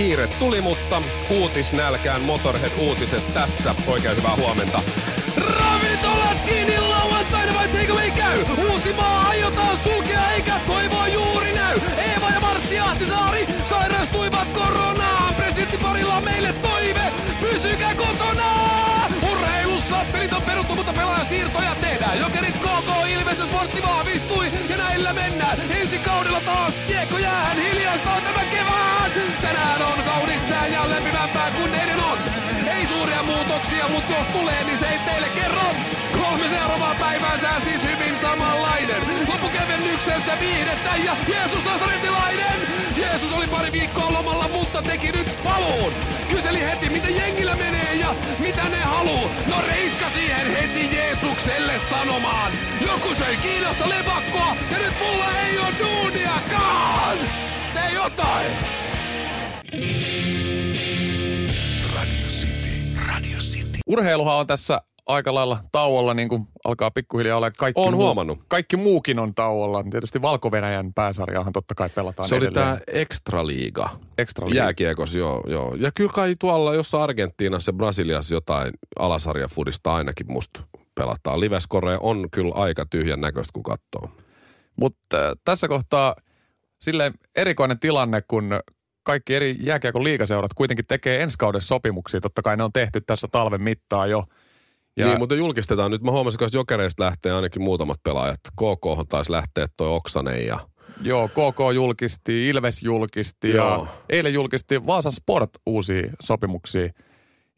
Kiire tuli, mutta uutisnälkään Motorhead-uutiset tässä. Oikein hyvää huomenta. Ravintolat kiinni lauantaina vai takeaway käy? Uusimaa aiotaan sulkea tehdään. Jokerit KK Ilves Sportti vahvistui ja näillä mennään. Ensi kaudella taas kiekko jäähän hiljaista on tämä kevään. Tänään on kaunis sää ja lämpimämpää kuin eilen on. Ei suuria muutoksia, mutta jos tulee, niin se ei teille kerro. Kolme seuraavaa päivää sää siis hyvin samanlainen. Loppukevennyksessä viihdettä ja Jeesus Nasaretilainen. Jeesus oli pari viikkoa lomalla, mutta teki nyt paluun. Kyseli heti, miten jengillä menee ja mitä ne haluu. No reiska siihen heti Jeesukselle sanomaan. Joku söi Kiinassa lepakkoa ja nyt mulla ei oo duuniakaan. Tee jotain! Radio City. Radio City. Urheiluhan on tässä aika lailla tauolla, niin kuin alkaa pikkuhiljaa olla. Kaikki Oon muu, huomannut. Kaikki muukin on tauolla. Tietysti Valko-Venäjän pääsarjaahan totta kai pelataan Se oli edelleen. tää Extraliiga. Extra Jääkiekos, joo, joo. Ja kyllä kai tuolla jossain Argentiinassa ja Brasiliassa jotain alasarjafudista ainakin musta pelataan. Liveskore on kyllä aika tyhjän näköistä, kun katsoo. Mutta äh, tässä kohtaa sille erikoinen tilanne, kun kaikki eri jääkiekon liigaseurat kuitenkin tekee ensi kauden sopimuksia. Totta kai ne on tehty tässä talven mittaa jo. Ja... Niin, mutta julkistetaan nyt. Mä huomasin, että Jokereista lähtee ainakin muutamat pelaajat. KK taisi lähteä toi Oksanen ja Joo, KK julkisti, Ilves julkisti Joo. ja eilen julkisti Vaasa Sport uusia sopimuksia.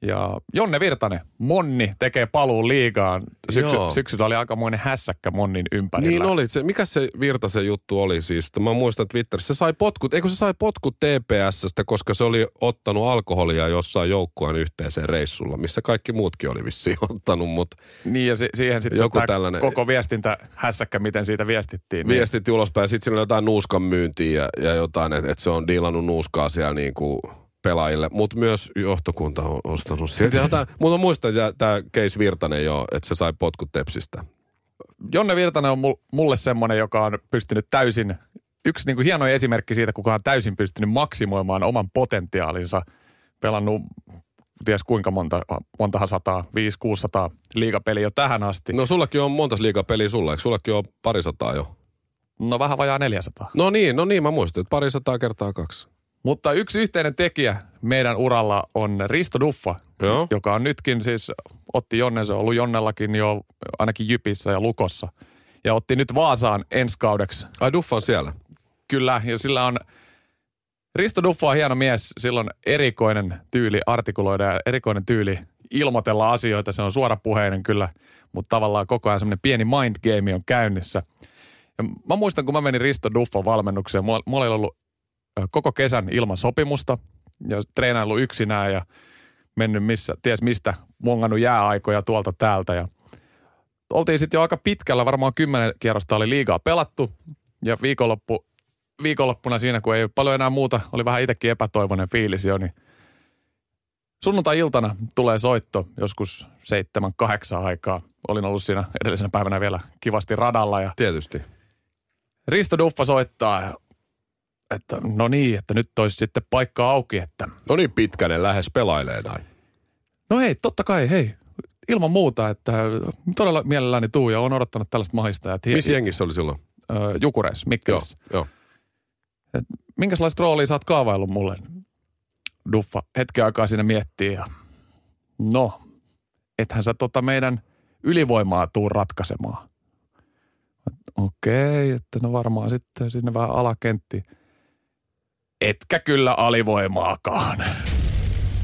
Ja Jonne Virtanen, Monni, tekee paluun liigaan. Syksy, Joo. syksyllä oli aikamoinen hässäkkä Monnin ympärillä. Niin oli. Se, mikä se Virtasen juttu oli siis? Mä muistan Twitterissä. Se sai potkut, eikö se sai potkut TPSstä, koska se oli ottanut alkoholia jossain joukkueen yhteiseen reissulla, missä kaikki muutkin oli vissiin ottanut, mutta Niin ja si- siihen sitten Joku tällainen- koko viestintä hässäkkä, miten siitä viestittiin. Niin. viestitti ulospäin. Sitten siinä oli jotain nuuskan myyntiä ja, ja jotain, että, että se on diilannut nuuskaa siellä niin kuin pelaajille, mutta myös johtokunta on ostanut sieltä. Mutta muistan että tämä Keis Virtanen jo, että se sai potkut Tepsistä. Jonne Virtanen on mul- mulle semmoinen, joka on pystynyt täysin, yksi niin kuin hieno esimerkki siitä, kuka on täysin pystynyt maksimoimaan oman potentiaalinsa. Pelannut ties kuinka monta, montahan sataa, 500-600 liigapeliä jo tähän asti. No sullakin on monta liigapeliä sulla, eikö sullakin on parisataa jo? No vähän vajaa 400. No niin, no niin, mä muistan, että parisataa kertaa kaksi. Mutta yksi yhteinen tekijä meidän uralla on Risto Duffa, Joo. joka on nytkin siis, otti Jonne, se on ollut Jonnellakin jo ainakin Jypissä ja Lukossa. Ja otti nyt Vaasaan ensi kaudeksi. Ai Duffa on siellä. Kyllä, ja sillä on, Risto Duffa on hieno mies, sillä on erikoinen tyyli artikuloida ja erikoinen tyyli ilmoitella asioita. Se on suorapuheinen kyllä, mutta tavallaan koko ajan semmoinen pieni mind game on käynnissä. Ja mä muistan, kun mä menin Risto Duffan valmennukseen, mulla, mulla ei ollut koko kesän ilman sopimusta ja treenailu yksinään ja mennyt missä, ties mistä, mongannut jääaikoja tuolta täältä ja oltiin sitten jo aika pitkällä, varmaan kymmenen kierrosta oli liigaa pelattu ja viikonloppu, viikonloppuna siinä, kun ei paljon enää muuta, oli vähän itsekin epätoivoinen fiilis jo, niin sunnuntai-iltana tulee soitto joskus seitsemän, kahdeksan aikaa. Olin ollut siinä edellisenä päivänä vielä kivasti radalla ja Tietysti. Risto Duffa soittaa, että no niin, että nyt olisi sitten paikka auki, että No niin, pitkänen lähes pelailee näin. no hei, totta kai, hei, ilman muuta, että todella mielelläni tuu ja on odottanut tällaista mahista. Että Missä jengissä oli silloin? Ö, Jukureis, Joo, Mikkelissä. joo. Et minkälaista roolia sä oot kaavaillut mulle? Duffa hetken aikaa siinä miettii ja no, ethän sä tota meidän ylivoimaa tuu ratkaisemaan. Okei, että no varmaan sitten sinne vähän alakentti. Etkä kyllä alivoimaakaan.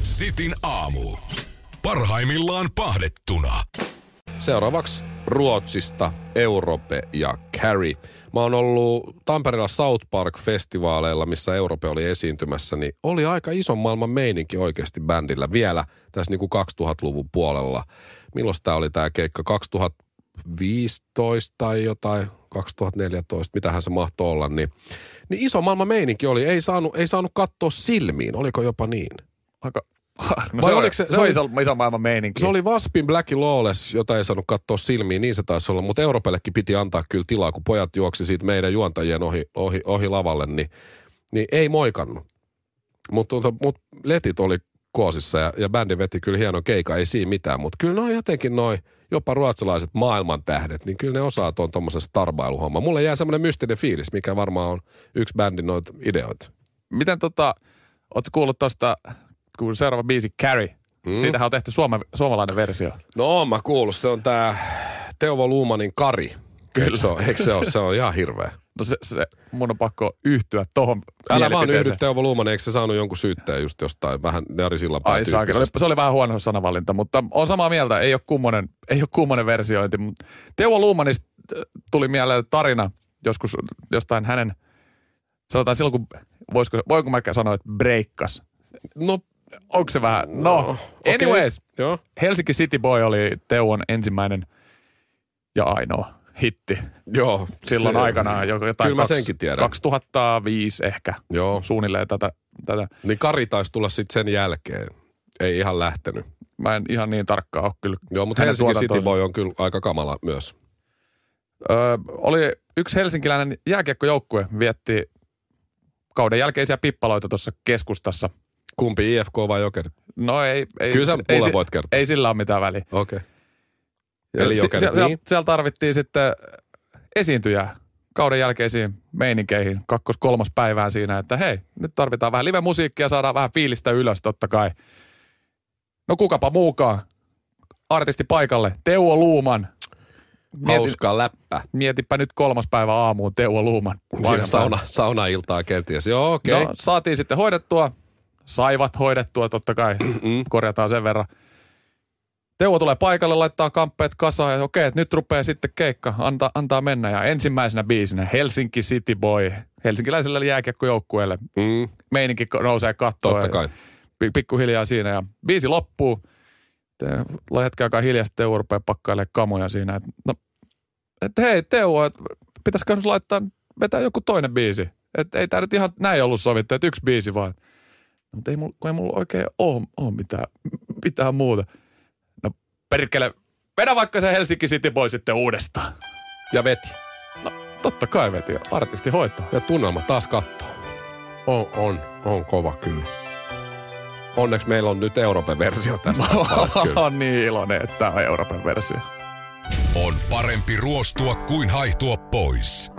Sitin aamu. Parhaimmillaan pahdettuna. Seuraavaksi Ruotsista Europe ja Carrie. Mä oon ollut Tampereella South Park-festivaaleilla, missä Europe oli esiintymässä, niin oli aika ison maailman meininki oikeasti bändillä vielä tässä niin kuin 2000-luvun puolella. Milloin tämä oli tämä keikka? 2015 tai jotain, 2014, mitähän se mahtoi olla, niin, niin iso maailman meininki oli. Ei saanut, ei saanut katsoa silmiin, oliko jopa niin? Aika, no Vai se, oliko se, se- se, se oli oli- iso, maailman meininki. Se oli Waspin Black Lawless, jota ei saanut katsoa silmiin, niin se taisi olla. Mutta Europellekin piti antaa kyllä tilaa, kun pojat juoksi siitä meidän juontajien ohi, ohi, ohi lavalle, niin, niin ei moikannut. Mutta mut letit oli koosissa ja, ja bändi veti kyllä hienon keika, ei siinä mitään. Mutta kyllä noin jotenkin noin jopa ruotsalaiset maailmantähdet, niin kyllä ne osaa tuon tuommoisen starbailuhomman. Mulle jää semmoinen mystinen fiilis, mikä varmaan on yksi bändin noita ideoita. Miten tota, ootko kuullut tosta, kun seuraava biisi Carrie, mm. siitähän on tehty suome, suomalainen versio. No mä kuullut, se on tää Teuvo Luumanin Kari. Kyllä. Eikö se, ole, eikö se ole? Se on ihan hirveä. No se, se, mun on pakko yhtyä tohon Älä vaan yhdy Teuvo Luumanen, eikö se saanut jonkun syytteen just jostain vähän Jari Sillanpää Ai se oli, se oli vähän huono sanavalinta, mutta on samaa mieltä, ei ole kummonen, ei ole kummonen versiointi. Teuvo Luumanista äh, tuli mieleen tarina joskus jostain hänen, sanotaan silloin kun, voisiko, voiko mä sanoa, että breikkas. No, Onko se vähän, no, okei. anyways, joo. Helsinki City Boy oli Teuon ensimmäinen ja ainoa hitti Joo. silloin se- aikanaan. jo- Jotain Kyllä mä kaks- senkin tiedän. 2005 ehkä Joo. suunnilleen tätä, tätä. Niin Kari taisi tulla sitten sen jälkeen. Ei ihan lähtenyt. Mä en ihan niin tarkkaan ole kyllä. Joo, mutta hänen Helsingin City. Boy on kyllä aika kamala myös. Öö, oli yksi helsinkiläinen jääkiekkojoukkue vietti kauden jälkeisiä pippaloita tuossa keskustassa. Kumpi, IFK vai Jokerit? No ei, ei, Kyllä sä ei, voit kertoa. ei sillä ole mitään väliä. Okei. Okay. Eli Jokerit, siellä, niin. siellä tarvittiin sitten esiintyjää kauden jälkeisiin meininkeihin kakkos kolmas päivään siinä, että hei, nyt tarvitaan vähän live-musiikkia, saadaan vähän fiilistä ylös totta kai. No kukapa muukaan. Artisti paikalle, Teuvo Luuman. Mieti, Hauska läppä. mietipä nyt kolmas päivä aamuun, Teuvo Luuman. Siinä Sauna, saunailtaa kenties. Joo, okei. Okay. No, saatiin sitten hoidettua. Saivat hoidettua totta kai. Mm. Korjataan sen verran. Teuvo tulee paikalle, laittaa kamppeet kasaan ja okei, että nyt rupeaa sitten keikka. Anta, antaa mennä. Ja ensimmäisenä biisinä Helsinki City Boy. Helsinkiläiselle jääkiekkojoukkueelle. Mm, Meininki nousee kattoon. totta kai. pi- Pikkuhiljaa siinä. Ja biisi loppuu. Hetken aikaa hiljasta Teuvo rupeaa pakkailemaan kamoja siinä. Et, no, et hei Teuvo, et pitäisikö nyt laittaa, vetää joku toinen biisi. Että ei tämä nyt ihan näin ollut sovittu, että yksi biisi vaan. Mutta ei mulla, kun ei mulla oikein ole, ole mitään, mitään muuta. No perkele, vedä vaikka se Helsinki City Boy sitten uudestaan. Ja veti. Totta kai veti, artisti hoitaa. Ja tunnelma taas kattoo. On, on, on kova kyllä. Onneksi meillä on nyt Euroopan versio tästä. on niin iloinen, että tämä on Euroopan versio. On parempi ruostua kuin haihtua pois.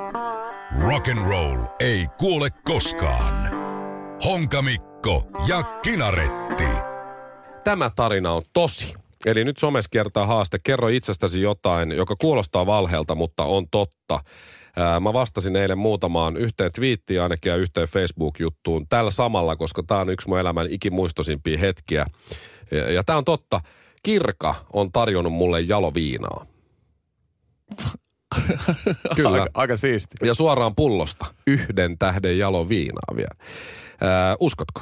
Rock and roll ei kuole koskaan. Honkamikko ja Kinaretti. Tämä tarina on tosi. Eli nyt somessa kertaa haaste. Kerro itsestäsi jotain, joka kuulostaa valheelta, mutta on totta. Ää, Mä vastasin eilen muutamaan yhteen twiittiin ainakin ja yhteen Facebook-juttuun tällä samalla, koska tämä on yksi mun elämän ikimuistosimpia hetkiä. Ja, ja tämä on totta. Kirka on tarjonnut mulle jaloviinaa. Kyllä. Aika, aika siisti. Ja suoraan pullosta. Yhden tähden jaloviinaa vielä. Ää, uskotko?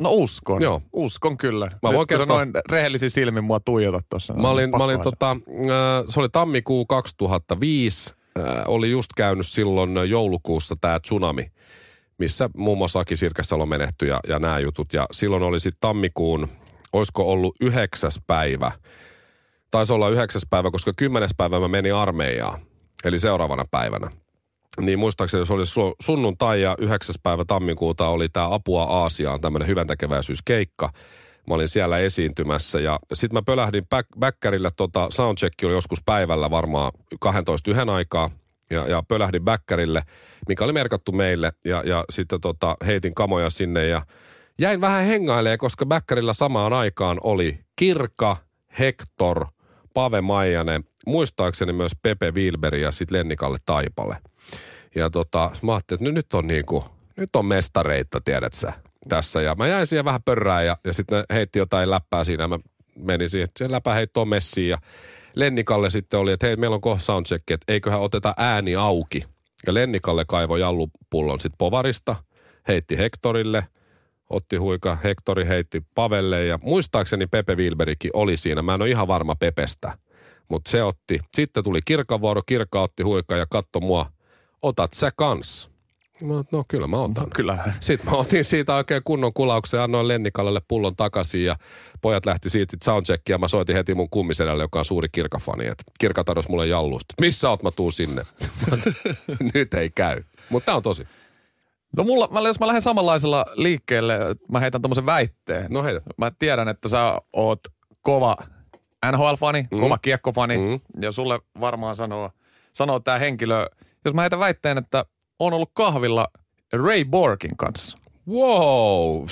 No uskon. Joo. Uskon kyllä. voin kun sä kertoa- noin rehellisin silmin mua tuijotat tuossa. Mä olin, mä olin tota, äh, se oli tammikuu 2005, äh, oli just käynyt silloin joulukuussa tämä tsunami, missä muun muassa Aki Sirkesalo menehtyi ja, ja nämä jutut. Ja silloin oli sitten tammikuun, olisiko ollut yhdeksäs päivä, taisi olla yhdeksäs päivä, koska kymmenes päivä mä menin armeijaan, eli seuraavana päivänä. Niin muistaakseni se oli su- sunnuntai ja yhdeksäs päivä tammikuuta oli tämä Apua Aasiaan, tämmöinen hyväntekeväisyyskeikka. Mä olin siellä esiintymässä ja sitten mä pölähdin back, backerille, tota, soundcheck oli joskus päivällä varmaan 12 yhden aikaa. Ja, ja pölähdin backerille, mikä oli merkattu meille ja, ja sitten tota, heitin kamoja sinne ja jäin vähän hengailemaan, koska backerilla samaan aikaan oli Kirka, Hector, Pave Maijanen, muistaakseni myös Pepe Wilberi ja sitten Lennikalle Taipale. Ja tota, mä ajattelin, että nyt, on niinku, nyt on mestareita, tiedät sä, tässä. Ja mä jäin siihen vähän pörrään ja, ja sitten heitti jotain läppää siinä. Mä menin siihen, siihen läpäheittoon messiin ja Lennikalle sitten oli, että hei, meillä on kohta soundcheck, että eiköhän oteta ääni auki. Ja Lennikalle kaivoi jallupullon sitten povarista, heitti Hektorille, otti huika, Hektori heitti Pavelle ja muistaakseni Pepe Wilberikin oli siinä. Mä en ole ihan varma Pepestä, mutta se otti. Sitten tuli Kirkavuoro, Kirka otti huika ja katto mua, otat sä kans. No, no kyllä mä otan. No, kyllä. Sitten mä otin siitä oikein kunnon kulauksen, annoin Lennikallelle pullon takaisin ja pojat lähti siitä sit soundcheckia ja mä soitin heti mun kummisedälle, joka on suuri kirkafani. Et kirka tarjosi mulle jallusta. Missä oot, mä tuun sinne. Nyt ei käy. Mutta tää on tosi. No mulla, mä, jos mä lähden samanlaisella liikkeelle, mä heitän tommosen väitteen. No heitä. Mä tiedän, että sä oot kova NHL-fani, mm. kova kiekkofani, mm. ja sulle varmaan sanoo, sanoo tämä henkilö, jos mä heitän väitteen, että on ollut kahvilla Ray Borkin kanssa. Wow,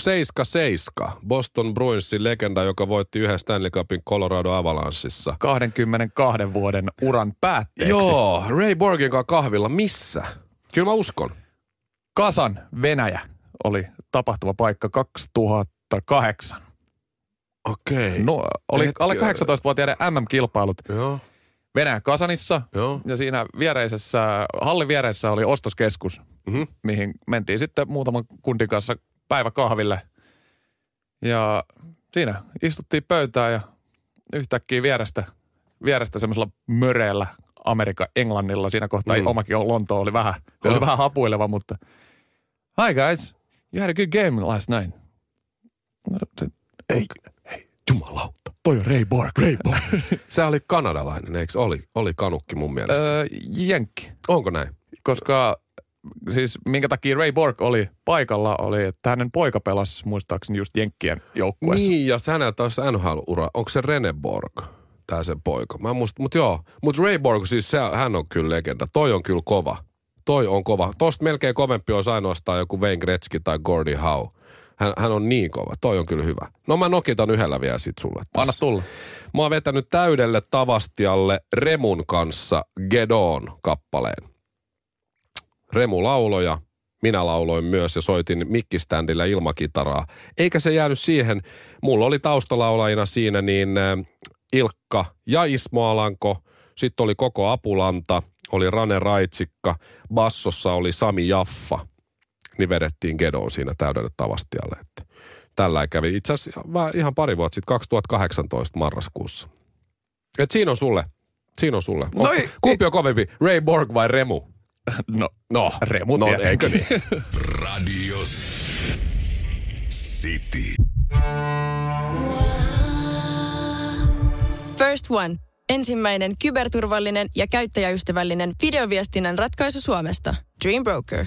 7-7. Boston Bruinsin legenda, joka voitti yhden Stanley Cupin Colorado Avalanssissa. 22 vuoden uran päätteeksi. Joo, Ray Borgin kanssa kahvilla. Missä? Kyllä mä uskon. Kasan Venäjä oli tapahtuva paikka 2008. Okei. No, oli Hetki- alle 18-vuotiaiden MM-kilpailut Joo, Venäjän Kasanissa. joo. Ja siinä viereisessä, hallin vieressä oli ostoskeskus, Mhm. mihin mentiin sitten muutaman kundin kanssa päiväkahville. Ja siinä istuttiin pöytään ja yhtäkkiä vierestä, vierestä semmoisella möreellä Amerikan Englannilla. Siinä kohtaa Mm. omakin Lonto oli vähän, Joo. oli vähän hapuileva, mutta Hi guys, you had a good game last night. No, ei, hei, jumalauta, toi on Ray Borg. Ray Borg. Se oli kanadalainen, eikö? Oli, oli kanukki mun mielestä. öö, Jenkki. Onko näin? koska siis minkä takia Ray Borg oli paikalla, oli, että hänen poika pelasi muistaakseni just Jenkkien joukkueessa. Niin, ja hänellä taas NHL-ura. Onko se Rene Borg? Tää sen poika. Mä muist, mut joo. Mut Ray Borg, siis se, hän on kyllä legenda. Toi on kyllä kova. Toi on kova. Tosta melkein kovempi olisi ainoastaan joku Wayne Gretzky tai Gordie Howe. Hän, hän on niin kova. Toi on kyllä hyvä. No mä nokitan yhdellä vielä sit sulle tässä. Anna tulla. Mä oon vetänyt täydelle Tavastialle Remun kanssa Gedon kappaleen. Remu lauloja, minä lauloin myös ja soitin mikkiständillä ilmakitaraa. Eikä se jäänyt siihen. Mulla oli taustalaulajina siinä niin äh, Ilkka ja Ismo Alanko. Sitten oli koko Apulanta, oli Rane Raitsikka, bassossa oli Sami Jaffa. Niin vedettiin Gedon siinä täydelle Tavastialle. Että tällä kävi itse asiassa ihan pari vuotta sitten, 2018 marraskuussa. Et siinä on sulle. Siinä on sulle. No On- ei- kumpi on kovempi, Ray Borg vai Remu? No, No, Remu no tietenkin. eikö niin? Radios City. First One. Ensimmäinen kyberturvallinen ja käyttäjäystävällinen videoviestinnän ratkaisu Suomesta. Dream Broker.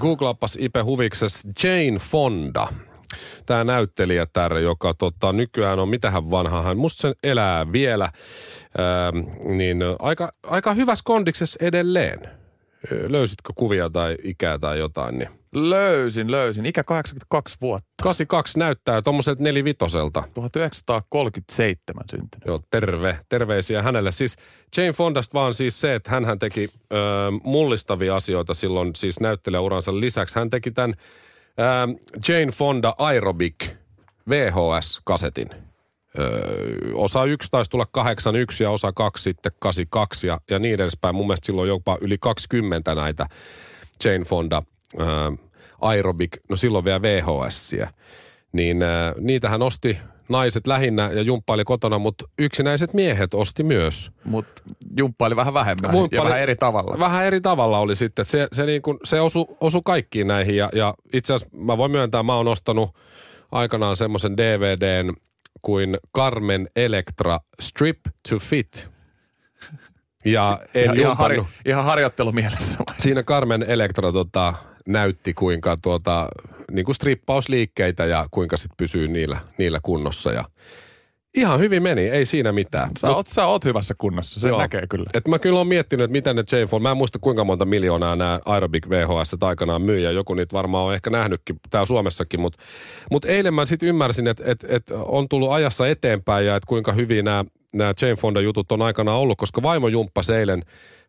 Googleappas Ipe Huvikses Jane Fonda. Tämä näyttelijätär, joka tota, nykyään on, mitähän vanha hän, musta se elää vielä, ähm, niin aika, aika hyvässä kondiksessa edelleen. Ö, Löysitkö kuvia tai ikää tai jotain, niin löysin, löysin. Ikä 82 vuotta. 82 näyttää tuommoiselta nelivitoselta. 1937 syntynyt. Joo, terve. Terveisiä hänelle. Siis Jane Fondasta vaan siis se, että hän teki ö, mullistavia asioita silloin siis näyttelijäuransa lisäksi. Hän teki tämän ö, Jane Fonda Aerobic VHS-kasetin. Ö, osa yksi taisi tulla 81 ja osa kaksi sitten 82 ja, ja niin edespäin. Mun mielestä silloin jopa yli 20 näitä Jane Fonda ö, Aerobic, no silloin vielä VHSiä. Niin ö, niitähän osti naiset lähinnä ja jumppaili kotona, mutta yksinäiset miehet osti myös. Mutta jumppaili vähän vähemmän Jumppaili- ja vähän eri tavalla. Vähän eri tavalla oli sitten. Se, se, niin kuin, se osui osu kaikkiin näihin ja, ja itse asiassa mä voin myöntää, mä oon ostanut aikanaan semmoisen DVDn kuin Carmen Electra Strip to Fit. Ja en ihan, ihan, har, jumpannut. ihan harjoittelumielessä. Siinä Carmen Electra tota, näytti kuinka tuota, niin kuin strippausliikkeitä ja kuinka sit pysyy niillä, niillä kunnossa. Ja, Ihan hyvin meni, ei siinä mitään. Sä, oot, sä oot hyvässä kunnossa, se Joo. näkee kyllä. Et mä kyllä oon miettinyt, että miten ne Jane Fonda, mä en muista kuinka monta miljoonaa nämä Aerobic VHS aikanaan myy, ja joku niitä varmaan on ehkä nähnytkin täällä Suomessakin, mutta mut eilen mä sitten ymmärsin, että et, et on tullut ajassa eteenpäin ja että kuinka hyvin nämä nämä Jane Fonda jutut on aikanaan ollut, koska vaimo jumppasi eilen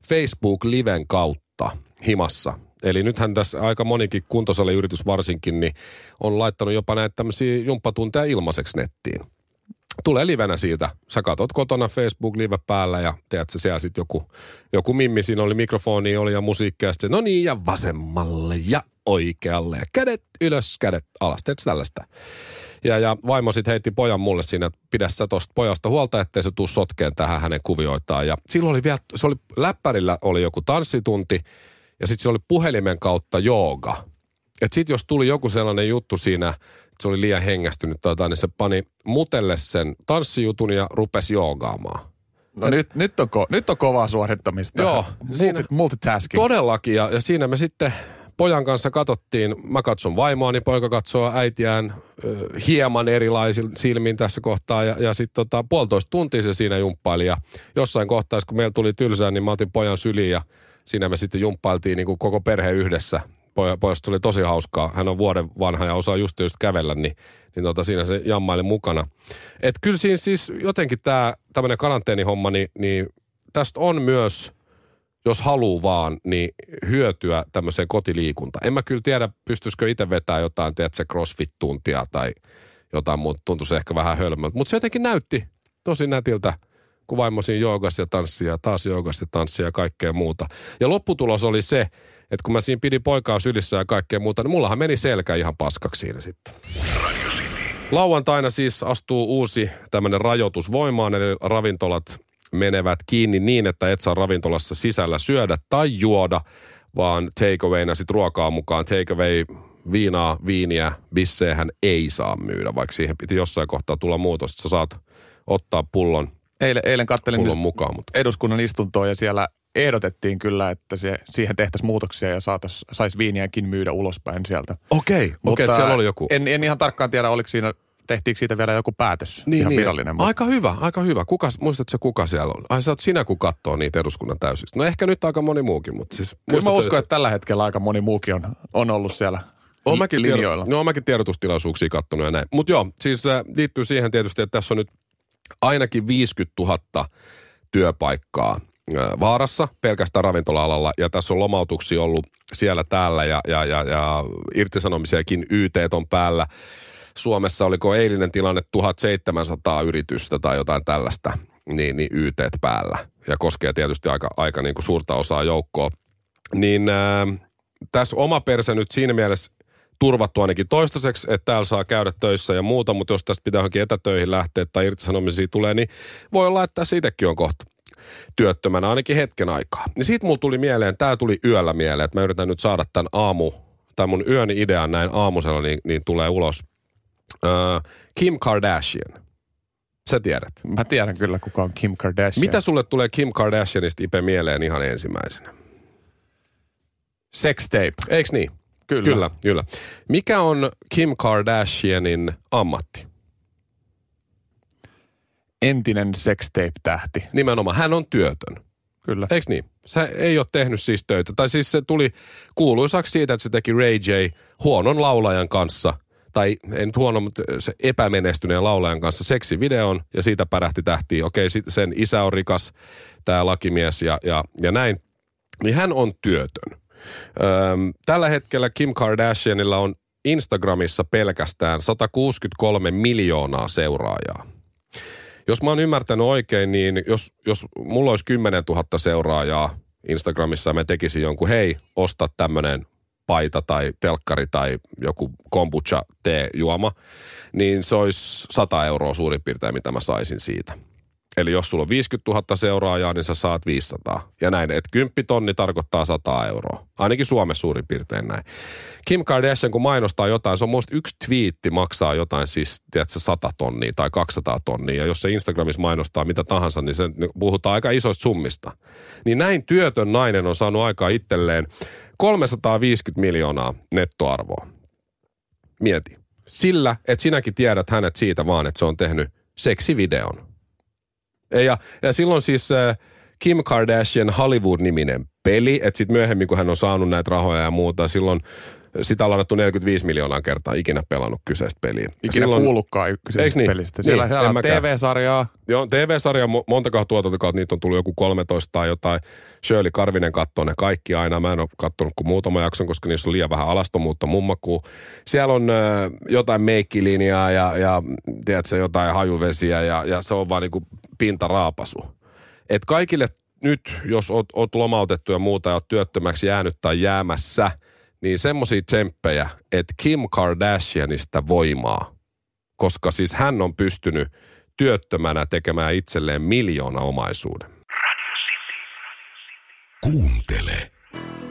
Facebook-liven kautta himassa. Eli nythän tässä aika monikin kuntosaliyritys varsinkin, niin on laittanut jopa näitä tämmöisiä jumppatunteja ilmaiseksi nettiin tulee livenä siitä. Sä katot kotona Facebook-live päällä ja teet se siellä sitten joku, joku mimmi, siinä oli mikrofoni oli ja musiikkia. Ja sit se, no niin, ja vasemmalle ja oikealle ja kädet ylös, kädet alas. Teet tällaista. Ja, ja vaimo sitten heitti pojan mulle siinä, että pidä sä tosta pojasta huolta, ettei se tuu sotkeen tähän hänen kuvioitaan. Ja silloin oli vielä, se oli, läppärillä oli joku tanssitunti ja sitten se oli puhelimen kautta jooga. Et sit jos tuli joku sellainen juttu siinä, että se oli liian hengästynyt tai jotain, niin se pani mutelle sen tanssijutun ja rupesi joogaamaan. No nyt, nyt, on, ko, nyt on kovaa suorittamista. Joo, Multi, multitasking. Todellakin, ja, ja siinä me sitten pojan kanssa katsottiin, mä katson vaimoani, poika katsoo äitiään ö, hieman erilaisin silmin tässä kohtaa, ja, ja sitten tota, puolitoista tuntia se siinä jumppaili, ja jossain kohtaa, kun meillä tuli tylsää, niin mä otin pojan syliin, ja siinä me sitten jumppailtiin niin kuin koko perhe yhdessä. Poja, pojasta oli tosi hauskaa, hän on vuoden vanha ja osaa just just kävellä, niin, niin tota, siinä se jammaili mukana. Et kyllä siinä siis jotenkin tämä tämmöinen karanteenihomma, niin, niin tästä on myös jos haluu vaan, niin hyötyä tämmöiseen kotiliikuntaan. En mä kyllä tiedä, pystyisikö itse vetämään jotain, se crossfit-tuntia tai jotain muuta. Tuntuisi ehkä vähän hölmöltä. Mutta se jotenkin näytti tosi nätiltä, kun vaimo siinä joogas ja tanssia, taas joogas ja tanssia ja kaikkea muuta. Ja lopputulos oli se, että kun mä siinä pidin poikaa sylissä ja kaikkea muuta, niin mullahan meni selkä ihan paskaksi siinä sitten. Lauantaina siis astuu uusi tämmöinen rajoitus voimaan, eli ravintolat menevät kiinni niin, että et saa ravintolassa sisällä syödä tai juoda, vaan takeawayna sitten ruokaa mukaan. Takeaway viinaa, viiniä, bissejähän ei saa myydä, vaikka siihen piti jossain kohtaa tulla muutos, että sä saat ottaa pullon, Eilen, eilen kattelin pullon mukaan. Mutta eduskunnan istuntoa ja siellä ehdotettiin kyllä, että se, siihen tehtäisiin muutoksia ja saatais, saisi viiniäkin myydä ulospäin sieltä. okei, okei, että siellä oli joku. En, en ihan tarkkaan tiedä, oliko siinä, tehtiinkö siitä vielä joku päätös, Niin, ihan niin. virallinen. mutta- Aika hyvä, aika hyvä. Kuka, muistatko kuka siellä on? Ai sä oot sinä, kun katsoo niitä eduskunnan täysistä. No ehkä nyt aika moni muukin, mutta siis... Kyllä mä uskon, että tällä hetkellä aika moni muukin on, on ollut siellä Oon mäkin, linjoilla. tiedo, no, mäkin tiedotustilaisuuksia kattonut ja näin. Mutta joo, siis äh, liittyy siihen tietysti, että tässä on nyt ainakin 50 000 työpaikkaa vaarassa pelkästään ravintola-alalla. Ja tässä on lomautuksia ollut siellä täällä ja, ja, ja, ja irtisanomisiakin YT on päällä. Suomessa oliko eilinen tilanne 1700 yritystä tai jotain tällaista, niin, niin YT päällä. Ja koskee tietysti aika, aika niin kuin suurta osaa joukkoa. Niin äh, tässä oma perse nyt siinä mielessä turvattu ainakin toistaiseksi, että täällä saa käydä töissä ja muuta, mutta jos tästä pitää johonkin etätöihin lähteä tai irtisanomisia tulee, niin voi olla, että tässä on kohta työttömänä ainakin hetken aikaa. Niin siitä mulla tuli mieleen, tämä tuli yöllä mieleen, että mä yritän nyt saada tämän aamu, tai mun yön idean näin aamusella, niin, niin tulee ulos. Öö, Kim Kardashian. Sä tiedät. Mä tiedän kyllä, kuka on Kim Kardashian. Mitä sulle tulee Kim Kardashianista Ipe mieleen ihan ensimmäisenä? Sex tape. Eiks niin? Kyllä. Kyllä, kyllä. Mikä on Kim Kardashianin ammatti? Entinen sex tape-tähti. Nimenomaan, hän on työtön. Kyllä. Eiks niin? Se ei ole tehnyt siis töitä. Tai siis se tuli kuuluisaksi siitä, että se teki Ray J huonon laulajan kanssa, tai ei nyt huono, mutta se epämenestyneen laulajan kanssa seksivideon, ja siitä pärähti tähtiin. Okei, sen isä on rikas, tämä lakimies ja, ja, ja näin. Niin hän on työtön. Öm, tällä hetkellä Kim Kardashianilla on Instagramissa pelkästään 163 miljoonaa seuraajaa. Jos mä oon ymmärtänyt oikein, niin jos, jos mulla olisi 10 000 seuraajaa Instagramissa ja mä tekisin jonkun, hei, osta tämmönen paita tai telkkari tai joku kombucha teejuoma, niin se olisi 100 euroa suurin piirtein, mitä mä saisin siitä. Eli jos sulla on 50 000 seuraajaa, niin sä saat 500. Ja näin, että 10 tonni tarkoittaa 100 euroa. Ainakin Suomessa suurin piirtein näin. Kim Kardashian, kun mainostaa jotain, se on musta yksi twiitti maksaa jotain siis, tiedätkö, 100 tonnia tai 200 tonnia. Ja jos se Instagramissa mainostaa mitä tahansa, niin se niin puhutaan aika isoista summista. Niin näin työtön nainen on saanut aikaa itselleen 350 miljoonaa nettoarvoa. Mieti. Sillä, että sinäkin tiedät hänet siitä vaan, että se on tehnyt seksivideon. Ja, ja silloin siis äh, Kim Kardashian Hollywood-niminen peli, että sitten myöhemmin kun hän on saanut näitä rahoja ja muuta, silloin sitä on ladattu 45 miljoonaa kertaa ikinä pelannut kyseistä peliä. Ikinä silloin, kuullutkaan ykkösestä niin? pelistä. Siellä, Niin, siellä on. TV-sarjaa. Joo, TV-sarja mo- monta tuotantokautta, niitä on tullut joku 13 tai jotain. Shirley Karvinen katsoo ne kaikki aina. Mä en ole katsonut kuin muutama jakson, koska niissä on liian vähän alastomuutta mummakuu. Siellä on ö, jotain meikkilinjaa ja, ja tiedätkö, jotain hajuvesiä ja, ja se on vaan niinku pintaraapasu. Et kaikille nyt, jos oot, oot lomautettu ja muuta ja oot työttömäksi jäänyt tai jäämässä, niin semmoisia tsemppejä, että Kim Kardashianista voimaa. Koska siis hän on pystynyt työttömänä tekemään itselleen miljoona omaisuuden. Kuuntele.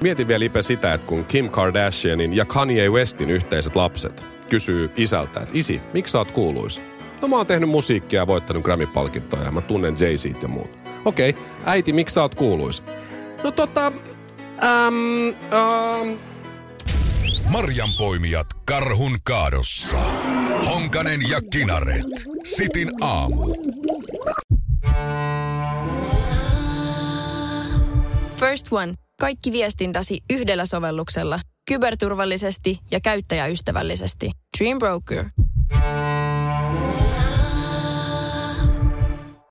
Mietin vielä Ipe sitä, että kun Kim Kardashianin ja Kanye Westin yhteiset lapset kysyy isältä, että isi, miksi sä oot kuuluisa? No mä oon tehnyt musiikkia ja voittanut Grammy-palkintoja ja mä tunnen jay ja muut. Okei, äiti, miksi sä oot kuuluisa? No tota, äm, äm, Marjanpoimijat karhun kaadossa. Honkanen ja Kinaret. Sitin aamu. First One. Kaikki viestintäsi yhdellä sovelluksella. Kyberturvallisesti ja käyttäjäystävällisesti. Dream Broker.